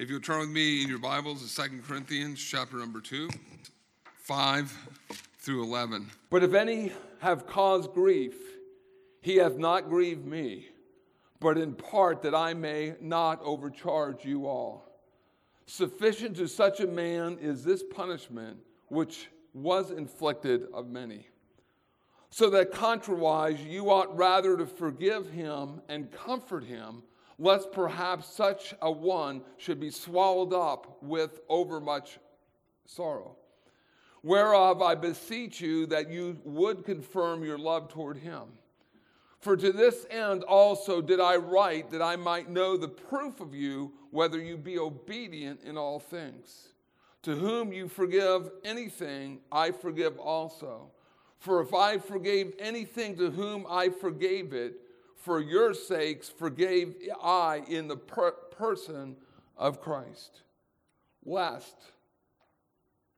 If you'll turn with me in your Bibles to Second Corinthians chapter number 2, 5 through 11. But if any have caused grief, he hath not grieved me, but in part that I may not overcharge you all. Sufficient to such a man is this punishment which was inflicted of many. So that contrariwise you ought rather to forgive him and comfort him, lest perhaps such a one should be swallowed up with overmuch sorrow. Whereof I beseech you that you would confirm your love toward him. For to this end also did I write that I might know the proof of you, whether you be obedient in all things. To whom you forgive anything, I forgive also. For if I forgave anything to whom I forgave it, for your sakes forgave I in the per- person of Christ. Lest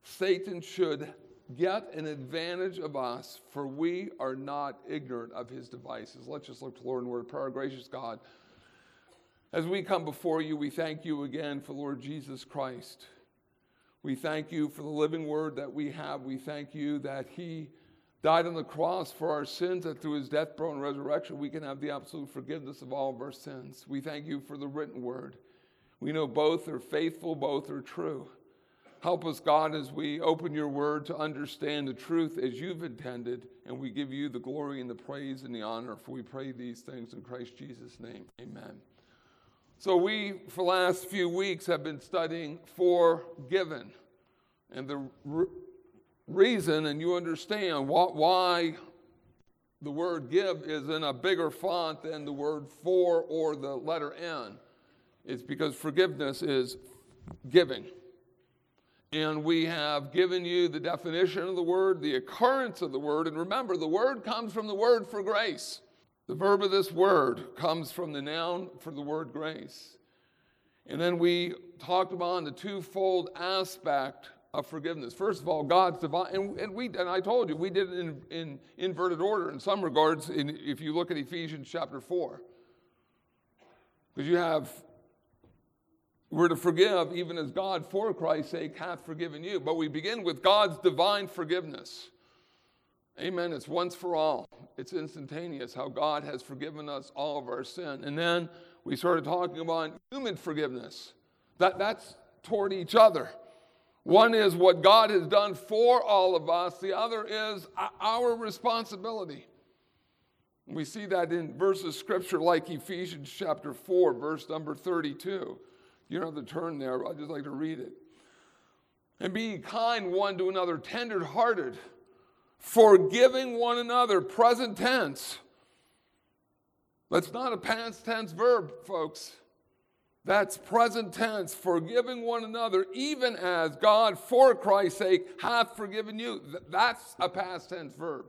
Satan should get an advantage of us, for we are not ignorant of his devices. Let's just look to the Lord in word of prayer. Gracious God, as we come before you, we thank you again for Lord Jesus Christ. We thank you for the living word that we have. We thank you that he died on the cross for our sins, that through his death, burial, and resurrection, we can have the absolute forgiveness of all of our sins. We thank you for the written word. We know both are faithful, both are true. Help us, God, as we open your word to understand the truth as you've intended, and we give you the glory and the praise and the honor. For we pray these things in Christ Jesus' name. Amen. So, we, for the last few weeks, have been studying forgiven. And the reason, and you understand why the word give is in a bigger font than the word for or the letter N, it's because forgiveness is giving. And we have given you the definition of the word, the occurrence of the word. And remember, the word comes from the word for grace. The verb of this word comes from the noun for the word grace. And then we talked about the twofold aspect of forgiveness. First of all, God's divine, and, and we and I told you we did it in, in inverted order in some regards. In, if you look at Ephesians chapter four, because you have we're to forgive even as God, for Christ's sake, hath forgiven you. But we begin with God's divine forgiveness. Amen. It's once for all, it's instantaneous how God has forgiven us all of our sin. And then we started talking about human forgiveness. That, that's toward each other. One is what God has done for all of us, the other is our responsibility. We see that in verses scripture like Ephesians chapter 4, verse number 32. You don't have to turn there, I'd just like to read it. And be kind one to another, tender hearted, forgiving one another, present tense. That's not a past tense verb, folks. That's present tense, forgiving one another, even as God, for Christ's sake, hath forgiven you. That's a past tense verb.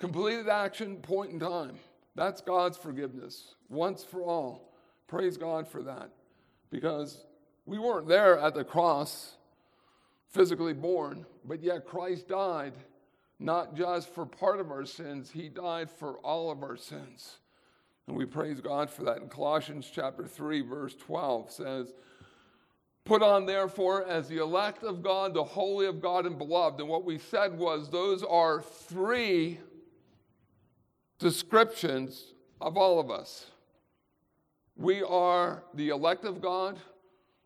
Completed action, point in time. That's God's forgiveness, once for all. Praise God for that. Because we weren't there at the cross, physically born, but yet Christ died not just for part of our sins, He died for all of our sins. And we praise God for that. In Colossians chapter 3, verse 12 says, Put on, therefore, as the elect of God, the holy of God and beloved. And what we said was those are three descriptions of all of us. We are the elect of God,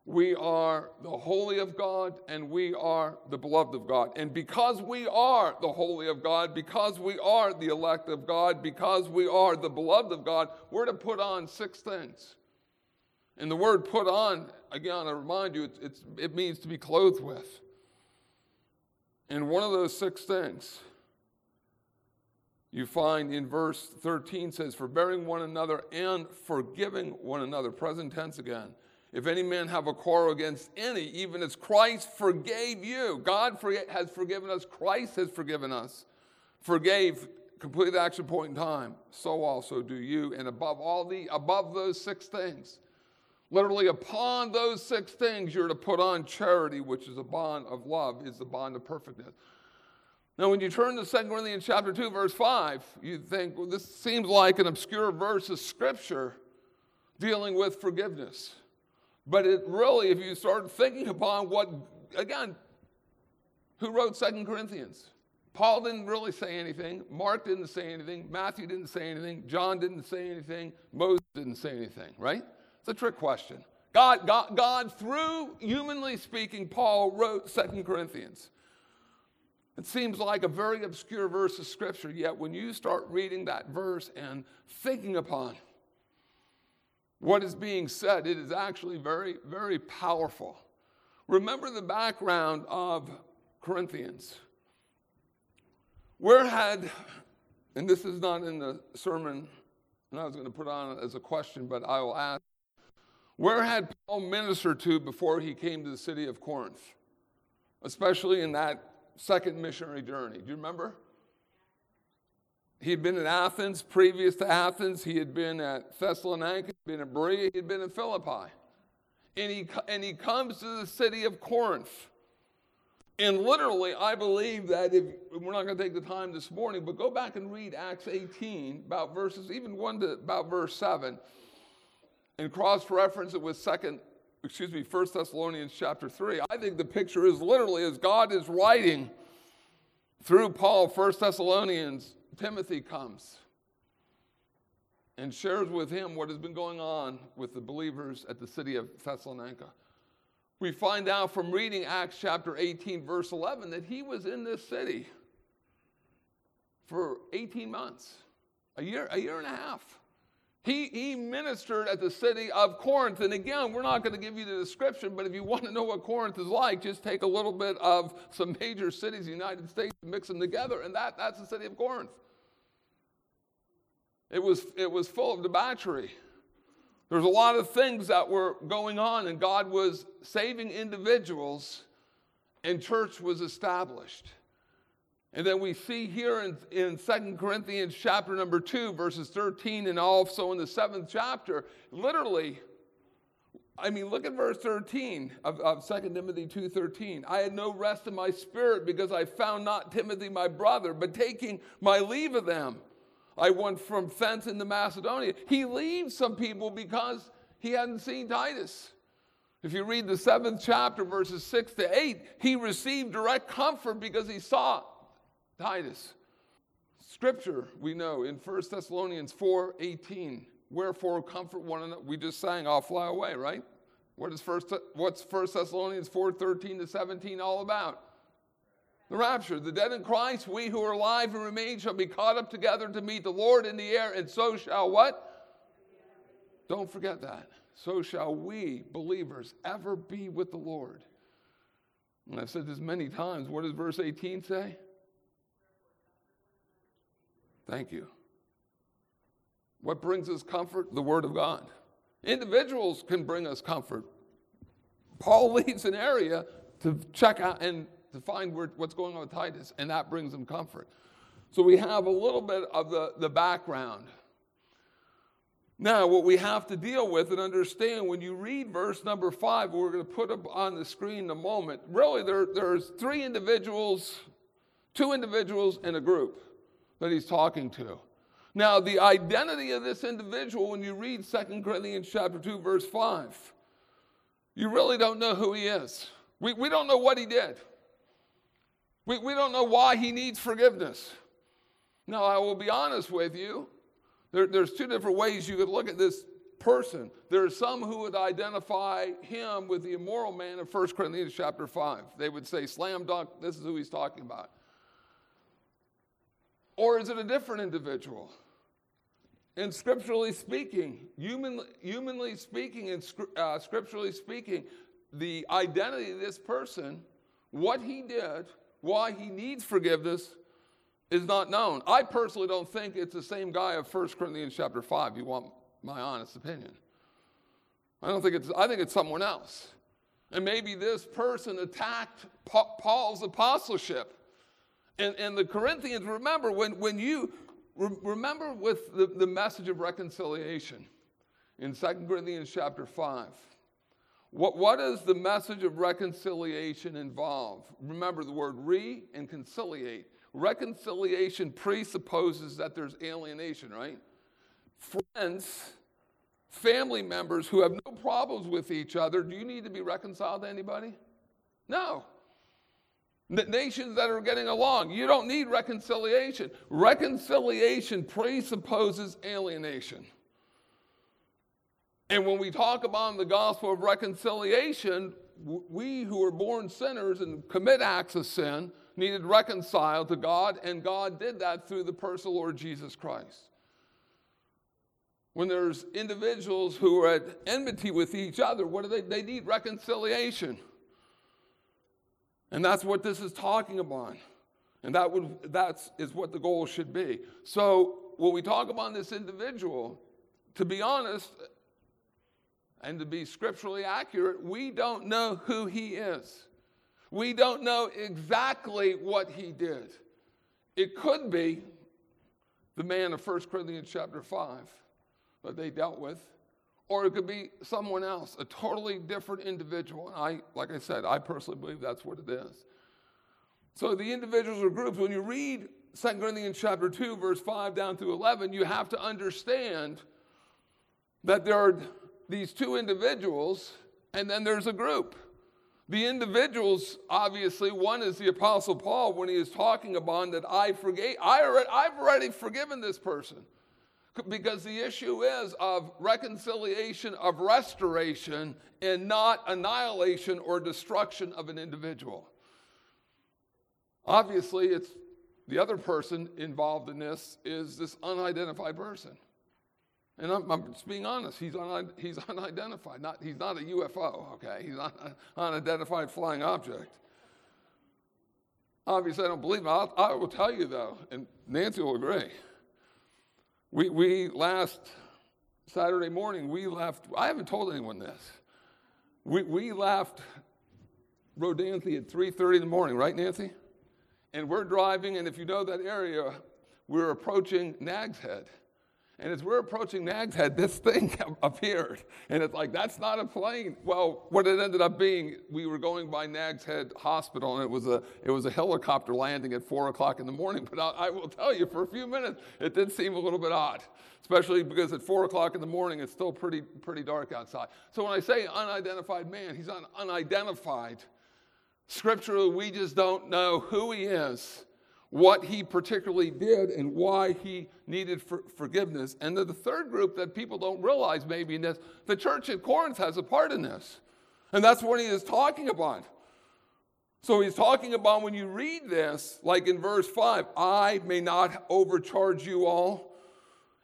we are the holy of God, and we are the beloved of God. And because we are the holy of God, because we are the elect of God, because we are the beloved of God, we're to put on six things. And the word put on, again, I remind you, it's, it means to be clothed with. And one of those six things you find in verse 13 says, Forbearing one another and forgiving one another. Present tense again. If any man have a quarrel against any, even as Christ forgave you, God has forgiven us, Christ has forgiven us, forgave, completed action point in time, so also do you. And above all the, above those six things, literally upon those six things, you're to put on charity, which is a bond of love, is the bond of perfectness. Now, when you turn to 2 Corinthians chapter 2, verse 5, you think, well, this seems like an obscure verse of scripture dealing with forgiveness. But it really, if you start thinking upon what, again, who wrote Second Corinthians? Paul didn't really say anything. Mark didn't say anything. Matthew didn't say anything. John didn't say anything. Moses didn't say anything, right? It's a trick question. God, God, God through humanly speaking, Paul wrote Second Corinthians. It seems like a very obscure verse of scripture, yet when you start reading that verse and thinking upon what is being said, it is actually very, very powerful. Remember the background of Corinthians. Where had, and this is not in the sermon, and I was going to put on as a question, but I will ask, where had Paul ministered to before he came to the city of Corinth? Especially in that second missionary journey. Do you remember? He had been in Athens. Previous to Athens, he had been at Thessalonica, been at Berea, he had been in Philippi. And he, and he comes to the city of Corinth. And literally, I believe that if we're not going to take the time this morning, but go back and read Acts 18, about verses, even 1 to about verse 7, and cross reference it with second excuse me, 1 Thessalonians chapter 3, I think the picture is literally as God is writing through Paul, 1 Thessalonians, Timothy comes and shares with him what has been going on with the believers at the city of Thessalonica. We find out from reading Acts chapter 18, verse 11, that he was in this city for 18 months, a year, a year and a half. He, he ministered at the city of Corinth. And again, we're not going to give you the description, but if you want to know what Corinth is like, just take a little bit of some major cities in the United States and mix them together, and that, that's the city of Corinth. It was, it was full of debauchery. There's a lot of things that were going on, and God was saving individuals, and church was established. And then we see here in, in 2 Corinthians chapter number 2, verses 13, and also in the seventh chapter, literally, I mean, look at verse 13 of, of 2 Timothy 2.13. I had no rest in my spirit because I found not Timothy my brother, but taking my leave of them, I went from thence into Macedonia. He leaves some people because he hadn't seen Titus. If you read the seventh chapter, verses 6 to 8, he received direct comfort because he saw Titus. Scripture, we know in 1 Thessalonians 4 18, wherefore comfort one another. We just sang, I'll fly away, right? What is first, what's 1 Thessalonians 4 13 to 17 all about? The rapture. The dead in Christ, we who are alive and remain, shall be caught up together to meet the Lord in the air, and so shall what? Don't forget that. So shall we, believers, ever be with the Lord. And I've said this many times. What does verse 18 say? Thank you. What brings us comfort? The Word of God. Individuals can bring us comfort. Paul leaves an area to check out and to find where, what's going on with Titus, and that brings him comfort. So we have a little bit of the, the background. Now, what we have to deal with and understand when you read verse number five, we're going to put up on the screen in a moment. Really, there, there's three individuals, two individuals, and a group that he's talking to. Now, the identity of this individual, when you read 2 Corinthians chapter 2, verse 5, you really don't know who he is. We, we don't know what he did. We, we don't know why he needs forgiveness. Now, I will be honest with you. There, there's two different ways you could look at this person. There are some who would identify him with the immoral man of 1 Corinthians chapter 5. They would say, slam dunk, this is who he's talking about. Or is it a different individual? And scripturally speaking, human, humanly speaking, and uh, scripturally speaking, the identity of this person, what he did, why he needs forgiveness, is not known. I personally don't think it's the same guy of 1 Corinthians chapter 5. You want my honest opinion. I don't think it's, I think it's someone else. And maybe this person attacked Paul's apostleship. And, and the Corinthians, remember, when, when you remember with the, the message of reconciliation in 2 Corinthians chapter 5. What, what does the message of reconciliation involve? Remember the word re and conciliate. Reconciliation presupposes that there's alienation, right? Friends family members who have no problems with each other, do you need to be reconciled to anybody? No. Nations that are getting along, you don't need reconciliation. Reconciliation presupposes alienation. And when we talk about the gospel of reconciliation, we who are born sinners and commit acts of sin needed reconciled to God, and God did that through the person Lord Jesus Christ. When there's individuals who are at enmity with each other, what do they? They need reconciliation. And that's what this is talking about. And that would that's is what the goal should be. So when we talk about this individual, to be honest, and to be scripturally accurate, we don't know who he is. We don't know exactly what he did. It could be the man of 1 Corinthians chapter 5 that they dealt with, or it could be someone else, a totally different individual. And I, like I said, I personally believe that's what it is. So the individuals or groups, when you read 2 Corinthians chapter 2, verse 5 down through 11, you have to understand that there are these two individuals, and then there's a group. The individuals, obviously, one is the Apostle Paul when he is talking about that I forgave, I already, I've already forgiven this person. Because the issue is of reconciliation, of restoration, and not annihilation or destruction of an individual. Obviously, it's the other person involved in this is this unidentified person. And I'm, I'm just being honest. He's, un, he's unidentified. Not, he's not a UFO, okay? He's not an unidentified flying object. Obviously, I don't believe him. I'll, I will tell you, though, and Nancy will agree. We, we last Saturday morning, we left, I haven't told anyone this. We, we left Rodanthe at 3.30 in the morning, right, Nancy? And we're driving, and if you know that area, we're approaching Nag's Head. And as we're approaching Nag's Head, this thing appeared. And it's like, that's not a plane. Well, what it ended up being, we were going by Nag's Head Hospital, and it was a, it was a helicopter landing at 4 o'clock in the morning. But I, I will tell you, for a few minutes, it did seem a little bit odd, especially because at 4 o'clock in the morning, it's still pretty, pretty dark outside. So when I say unidentified man, he's un- unidentified. Scripturally, we just don't know who he is what he particularly did and why he needed for forgiveness. And then the third group that people don't realize maybe in this, the church at Corinth has a part in this. And that's what he is talking about. So he's talking about when you read this, like in verse 5, I may not overcharge you all.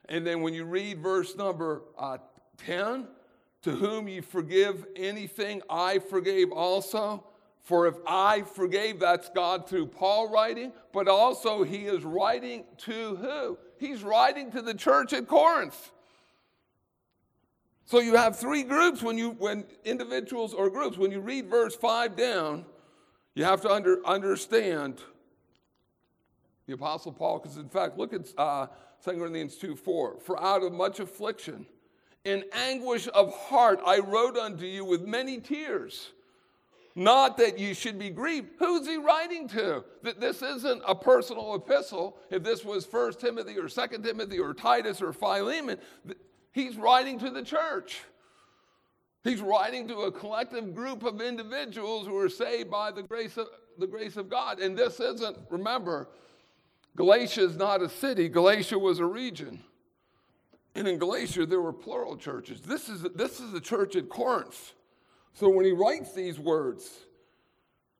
And then when you read verse number uh, 10, to whom you forgive anything, I forgave also. For if I forgave, that's God through Paul writing, but also he is writing to who? He's writing to the church at Corinth. So you have three groups when you when individuals or groups when you read verse 5 down, you have to under, understand the apostle Paul because in fact look at uh, 2 Corinthians 2 4. For out of much affliction in anguish of heart I wrote unto you with many tears not that you should be grieved. Who's he writing to? That this isn't a personal epistle. If this was First Timothy or Second Timothy or Titus or Philemon, he's writing to the church. He's writing to a collective group of individuals who are saved by the grace of, the grace of God. And this isn't, remember, Galatia is not a city, Galatia was a region. And in Galatia, there were plural churches. This is, this is the church at Corinth. So when he writes these words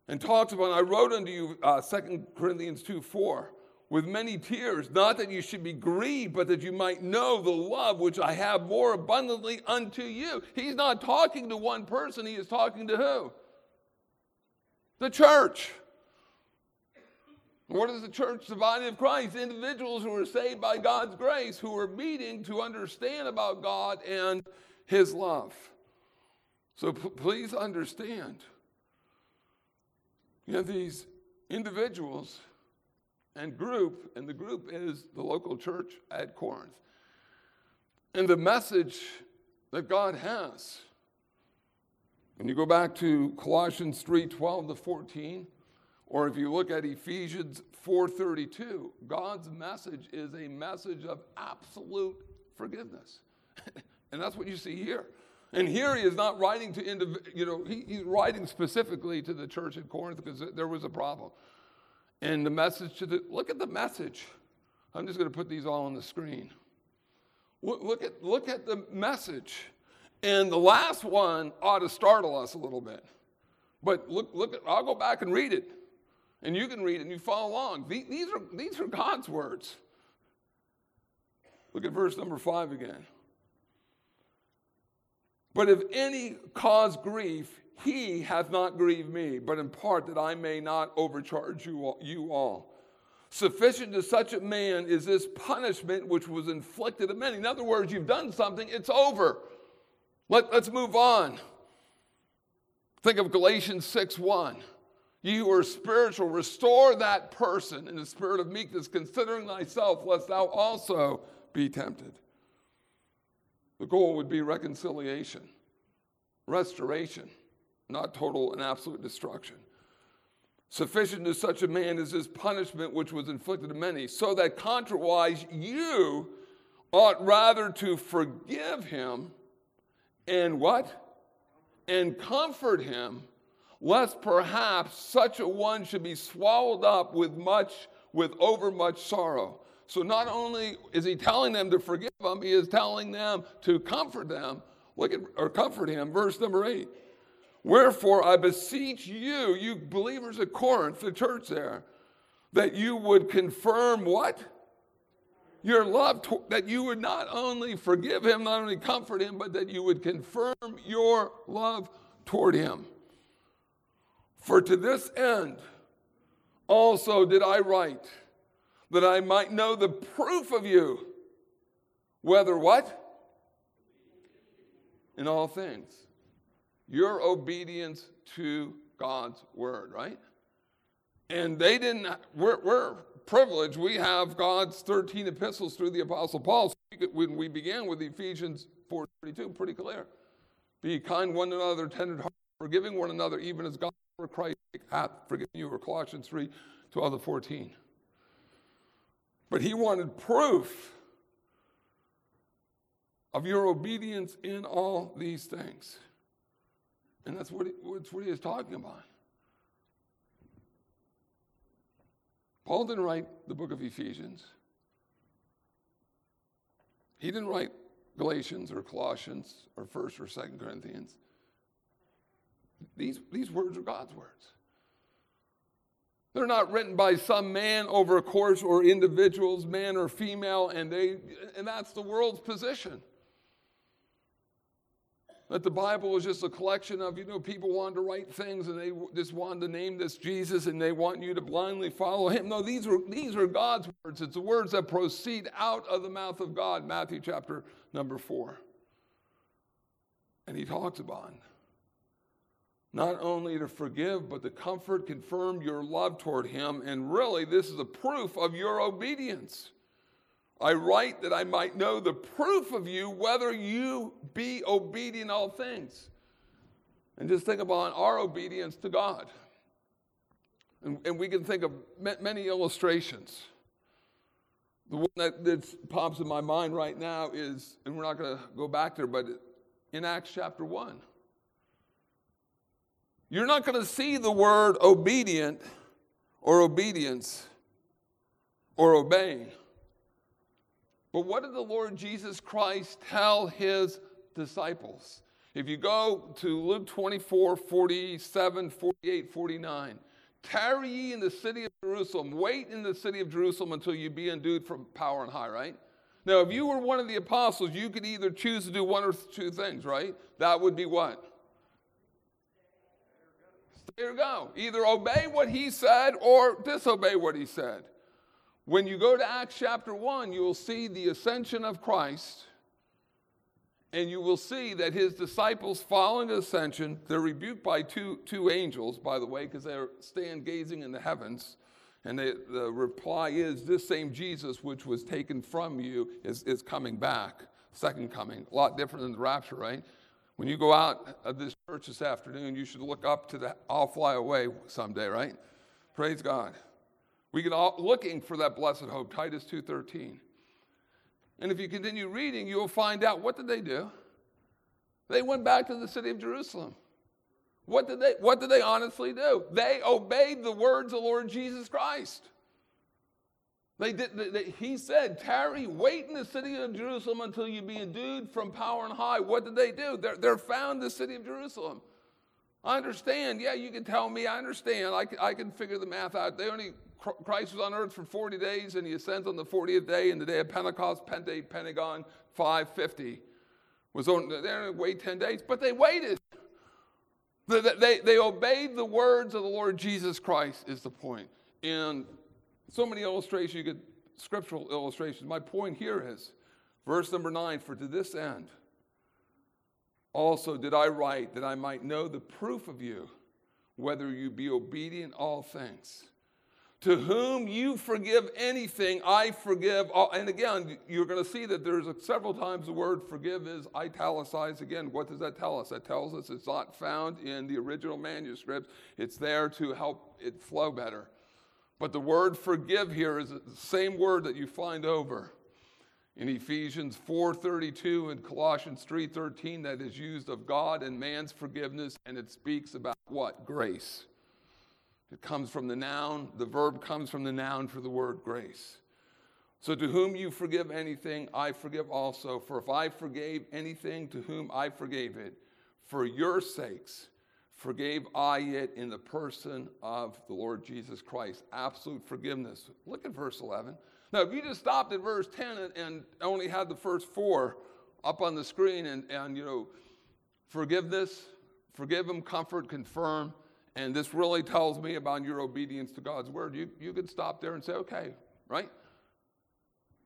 and talks about, I wrote unto you, uh, 2 Corinthians 2 4, with many tears, not that you should be grieved, but that you might know the love which I have more abundantly unto you. He's not talking to one person, he is talking to who? The church. What is the church? The body of Christ. Individuals who are saved by God's grace, who are meeting to understand about God and his love. So p- please understand. You have these individuals and group, and the group is the local church at Corinth. And the message that God has. When you go back to Colossians 3 12 to 14, or if you look at Ephesians 4:32, God's message is a message of absolute forgiveness. And that's what you see here. And here he is not writing to, indiv- you know, he, he's writing specifically to the church at Corinth because there was a problem. And the message to the, look at the message. I'm just going to put these all on the screen. Look, at, look at the message. And the last one ought to startle us a little bit. But look, look at, I'll go back and read it. And you can read it and you follow along. These are, these are God's words. Look at verse number five again. But if any cause grief, he hath not grieved me, but in part that I may not overcharge you all. You all. Sufficient to such a man is this punishment which was inflicted of many. In other words, you've done something, it's over. Let, let's move on. Think of Galatians 6 1. You who are spiritual, restore that person in the spirit of meekness, considering thyself, lest thou also be tempted. The goal would be reconciliation, restoration, not total and absolute destruction. Sufficient to such a man is his punishment which was inflicted on many, so that contrariwise you ought rather to forgive him and what? And comfort him, lest perhaps such a one should be swallowed up with much, with overmuch sorrow. So not only is he telling them to forgive him, he is telling them to comfort them. Look at or comfort him. Verse number eight. Wherefore I beseech you, you believers at Corinth, the church there, that you would confirm what? Your love, to, that you would not only forgive him, not only comfort him, but that you would confirm your love toward him. For to this end also did I write that I might know the proof of you, whether what? In all things. Your obedience to God's word, right? And they didn't, we're, we're privileged. We have God's 13 epistles through the Apostle Paul. When we began with Ephesians 4.32, pretty clear. Be kind one another, tender heart, forgiving one another, even as God for Christ hath forgiven you, or Colossians 3, 12 to 14. But he wanted proof of your obedience in all these things. And that's what he, that's what he is talking about. Paul didn't write the book of Ephesians. He didn't write Galatians or Colossians or 1st or 2nd Corinthians. These, these words are God's words. They're not written by some man over a course or individuals, man or female, and they and that's the world's position. That the Bible is just a collection of, you know, people wanted to write things and they just wanted to name this Jesus and they want you to blindly follow him. No, these are these are God's words. It's the words that proceed out of the mouth of God, Matthew chapter number four. And he talks about not only to forgive, but to comfort, confirm your love toward him. And really, this is a proof of your obedience. I write that I might know the proof of you, whether you be obedient all things. And just think about our obedience to God. And, and we can think of many illustrations. The one that, that pops in my mind right now is, and we're not going to go back there, but in Acts chapter 1. You're not going to see the word obedient or obedience or obeying. But what did the Lord Jesus Christ tell his disciples? If you go to Luke 24, 47, 48, 49, tarry ye in the city of Jerusalem, wait in the city of Jerusalem until you be endued from power and high, right? Now, if you were one of the apostles, you could either choose to do one or two things, right? That would be what? There you go. Either obey what he said or disobey what he said. When you go to Acts chapter 1, you will see the ascension of Christ, and you will see that his disciples following the ascension, they're rebuked by two, two angels, by the way, because they stand gazing in the heavens. And they, the reply is, This same Jesus, which was taken from you, is, is coming back, second coming. A lot different than the rapture, right? When you go out of this church this afternoon, you should look up to the I'll fly away someday, right? Praise God. We get all looking for that blessed hope, Titus 2:13. And if you continue reading, you will find out what did they do? They went back to the city of Jerusalem. What did they, what did they honestly do? They obeyed the words of Lord Jesus Christ. They did, they, they, he said, Tarry, wait in the city of Jerusalem until you be endued from power and high. What did they do? They're, they're found the city of Jerusalem. I understand. Yeah, you can tell me. I understand. I, I can figure the math out. They only, Christ was on earth for 40 days and he ascends on the 40th day in the day of Pentecost, Pentate, Pentagon, 550. Was on, only wait 10 days, but they waited. They, they, they obeyed the words of the Lord Jesus Christ, is the point. And so many illustrations, you get scriptural illustrations. My point here is verse number nine for to this end also did I write that I might know the proof of you, whether you be obedient all things. To whom you forgive anything, I forgive all. And again, you're going to see that there's several times the word forgive is italicized. Again, what does that tell us? That tells us it's not found in the original manuscript. It's there to help it flow better. But the word forgive here is the same word that you find over in Ephesians 4:32 and Colossians 3:13 that is used of God and man's forgiveness and it speaks about what? Grace. It comes from the noun, the verb comes from the noun for the word grace. So to whom you forgive anything, I forgive also. For if I forgave anything to whom I forgave it, for your sakes, forgave I it in the person of the Lord Jesus Christ. Absolute forgiveness. Look at verse 11. Now, if you just stopped at verse 10 and, and only had the first four up on the screen and, and, you know, forgiveness, forgive them, comfort, confirm, and this really tells me about your obedience to God's word, you, you could stop there and say, okay, right?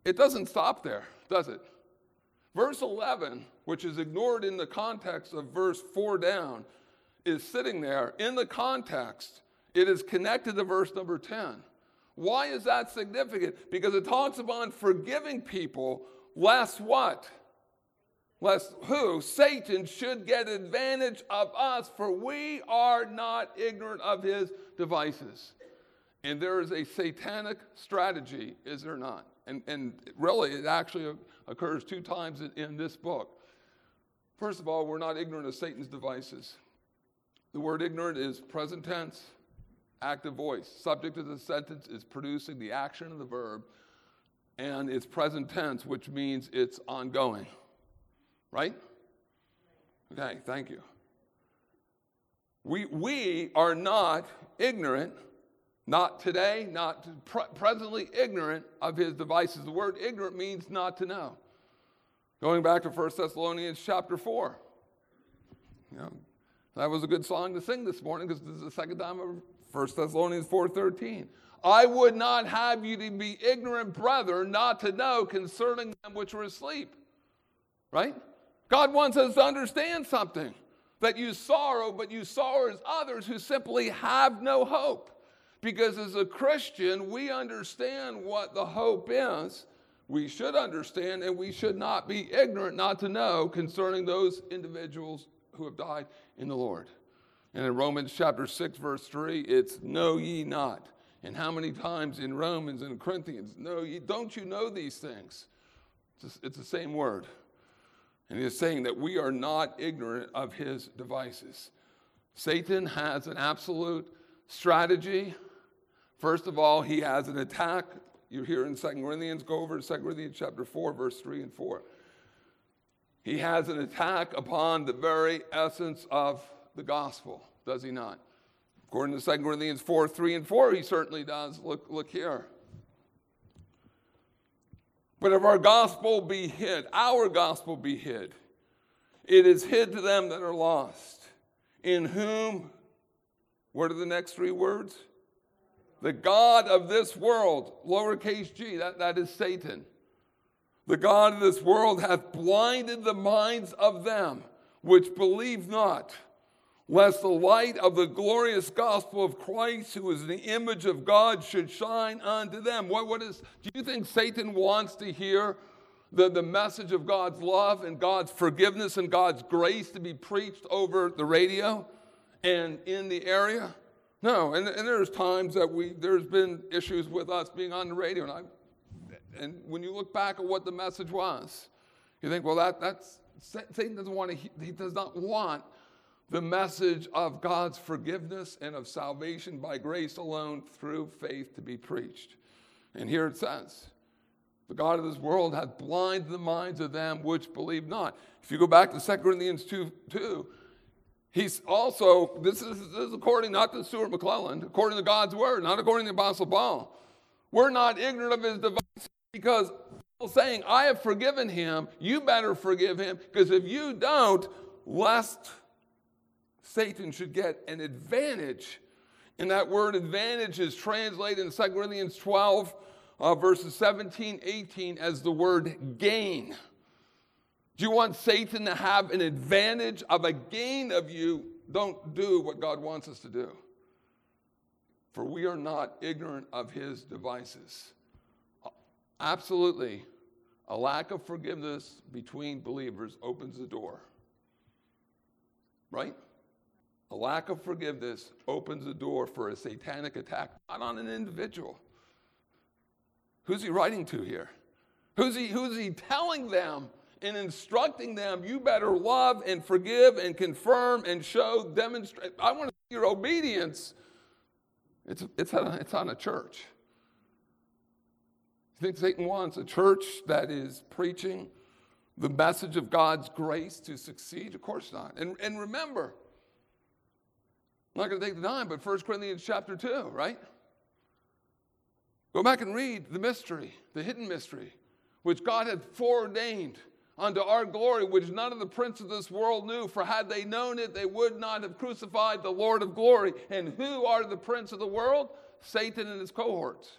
It doesn't stop there, does it? Verse 11, which is ignored in the context of verse 4 down, is sitting there in the context. It is connected to verse number 10. Why is that significant? Because it talks about forgiving people lest what? Lest who? Satan should get advantage of us, for we are not ignorant of his devices. And there is a satanic strategy, is there not? And, and really, it actually occurs two times in, in this book. First of all, we're not ignorant of Satan's devices. The word ignorant is present tense, active voice. Subject of the sentence is producing the action of the verb, and it's present tense, which means it's ongoing. Right? Okay, thank you. We, we are not ignorant, not today, not pre- presently ignorant of his devices. The word ignorant means not to know. Going back to 1 Thessalonians chapter 4. You know, that was a good song to sing this morning because this is the second time of 1 Thessalonians 4:13. I would not have you to be ignorant, brother, not to know concerning them which were asleep. Right? God wants us to understand something that you sorrow, but you sorrow as others who simply have no hope. Because as a Christian, we understand what the hope is. We should understand, and we should not be ignorant not to know concerning those individuals who have died in the Lord. And in Romans chapter 6, verse 3, it's know ye not. And how many times in Romans and Corinthians, know ye, don't you know these things? It's, it's the same word. And he is saying that we are not ignorant of his devices. Satan has an absolute strategy. First of all, he has an attack. You're here in 2 Corinthians, go over to 2 Corinthians chapter 4, verse 3 and 4. He has an attack upon the very essence of the gospel, does he not? According to 2 Corinthians 4 3 and 4, he certainly does. Look, look here. But if our gospel be hid, our gospel be hid, it is hid to them that are lost, in whom, what are the next three words? The God of this world, lowercase g, that, that is Satan. The God of this world hath blinded the minds of them which believe not lest the light of the glorious gospel of Christ, who is the image of God, should shine unto them. What, what is, do you think Satan wants to hear the, the message of God's love and God's forgiveness and God's grace to be preached over the radio and in the area? No, and, and there's times that we, there's been issues with us being on the radio, and, I, and when you look back at what the message was, you think, well, that, that's, Satan doesn't want to, he does not want the message of God's forgiveness and of salvation by grace alone through faith to be preached. And here it says, the God of this world hath blinded the minds of them which believe not. If you go back to 2 Corinthians 2, 2 he's also, this is, this is according not to Stuart McClellan, according to God's word, not according to the Apostle Paul. We're not ignorant of his devices because saying, I have forgiven him, you better forgive him, because if you don't, lest Satan should get an advantage. And that word advantage is translated in 2 Corinthians 12, uh, verses 17, 18, as the word gain. Do you want Satan to have an advantage of a gain of you? Don't do what God wants us to do. For we are not ignorant of his devices. Absolutely, a lack of forgiveness between believers opens the door. Right? A lack of forgiveness opens the door for a satanic attack, not on an individual. Who's he writing to here? Who's he, who's he telling them and instructing them? You better love and forgive and confirm and show, demonstrate. I want to see your obedience. It's, it's, on, it's on a church. Think Satan wants a church that is preaching the message of God's grace to succeed? Of course not. And, and remember, I'm not going to take the time, but 1 Corinthians chapter 2, right? Go back and read the mystery, the hidden mystery, which God had foreordained unto our glory, which none of the princes of this world knew. For had they known it, they would not have crucified the Lord of glory. And who are the prince of the world? Satan and his cohorts.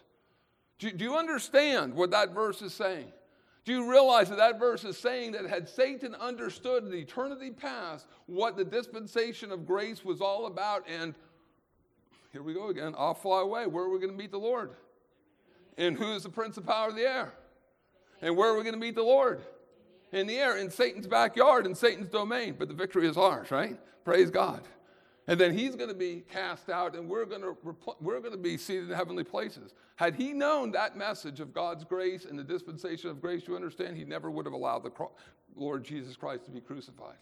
Do, do you understand what that verse is saying? Do you realize that that verse is saying that had Satan understood in eternity past what the dispensation of grace was all about, and here we go again, I'll fly away. Where are we going to meet the Lord? And who is the prince of power of the air? And where are we going to meet the Lord? In the air, in Satan's backyard, in Satan's domain. But the victory is ours, right? Praise God. And then he's going to be cast out, and we're going to, we're going to be seated in heavenly places. Had he known that message of God's grace and the dispensation of grace, you understand, he never would have allowed the Lord Jesus Christ to be crucified.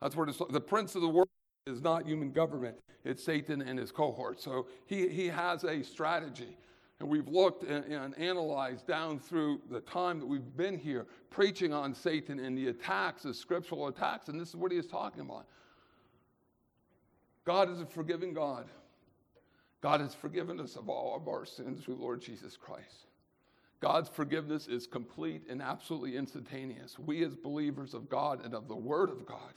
That's where the prince of the world is not human government, it's Satan and his cohort. So he, he has a strategy. And we've looked and, and, analyzed down through the time that we've been here preaching on Satan and the attacks, the scriptural attacks, and this is what he is talking about. God is a forgiving God. God has forgiven us of all of our sins through Lord Jesus Christ. God's forgiveness is complete and absolutely instantaneous. We, as believers of God and of the Word of God,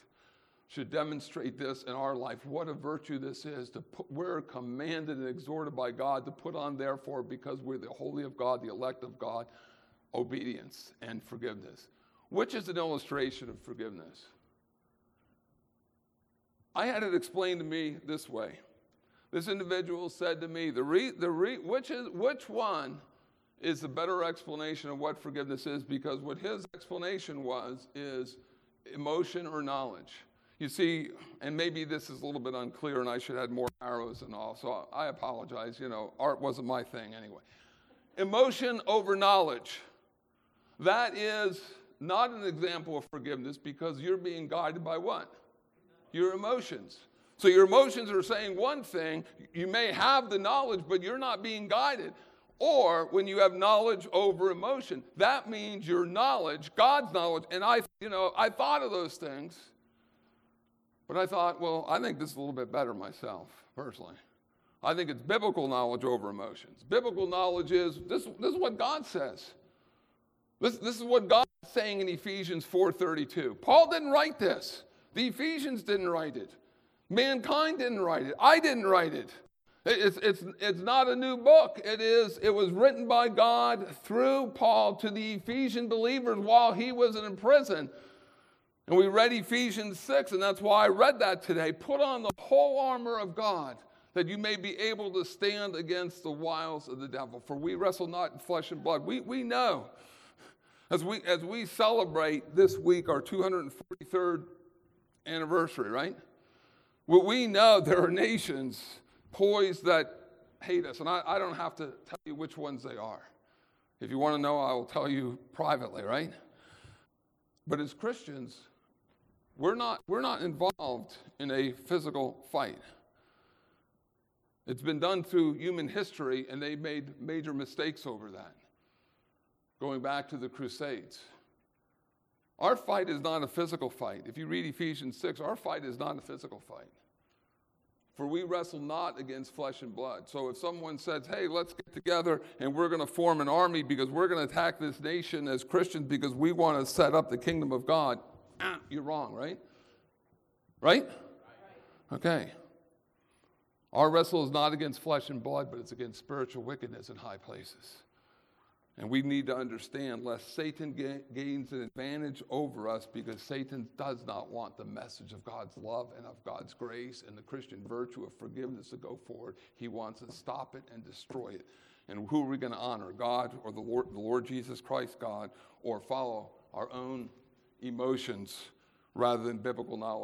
should demonstrate this in our life. What a virtue this is. To put, we're commanded and exhorted by God to put on, therefore, because we're the holy of God, the elect of God, obedience and forgiveness, which is an illustration of forgiveness. I had it explained to me this way. This individual said to me, the re, the re, which, is, which one is the better explanation of what forgiveness is? Because what his explanation was is emotion or knowledge. You see, and maybe this is a little bit unclear and I should add more arrows and all, so I apologize. You know, art wasn't my thing anyway. Emotion over knowledge. That is not an example of forgiveness because you're being guided by what? Your emotions. So your emotions are saying one thing, you may have the knowledge, but you're not being guided. Or when you have knowledge over emotion, that means your knowledge, God's knowledge, and I, you know, I thought of those things, but I thought, well, I think this is a little bit better myself, personally. I think it's biblical knowledge over emotions. Biblical knowledge is this, this is what God says. This, this is what God is saying in Ephesians 4:32. Paul didn't write this. The Ephesians didn't write it. Mankind didn't write it. I didn't write it. It's, it's, it's not a new book. It is, it was written by God through Paul to the Ephesian believers while he was in prison. And we read Ephesians 6, and that's why I read that today. Put on the whole armor of God that you may be able to stand against the wiles of the devil. For we wrestle not in flesh and blood. We, we know as we, as we celebrate this week our 243rd anniversary, right? Well, we know there are nations poised that hate us, and I, I don't have to tell you which ones they are. If you want to know, I will tell you privately, right? But as Christians, We're not, we're not involved in a physical fight. It's been done through human history, and they made major mistakes over that, going back to the Crusades. Our fight is not a physical fight. If you read Ephesians 6, our fight is not a physical fight. For we wrestle not against flesh and blood. So if someone says, hey, let's get together and we're going to form an army because we're going to attack this nation as Christians because we want to set up the kingdom of God, you're wrong, right? Right? Okay. Our wrestle is not against flesh and blood, but it's against spiritual wickedness in high places. And we need to understand lest Satan ga- gains an advantage over us because Satan does not want the message of God's love and of God's grace and the Christian virtue of forgiveness to go forward. He wants to stop it and destroy it. And who are we going to honor, God or the Lord, the Lord Jesus Christ, God, or follow our own emotions rather than biblical knowledge?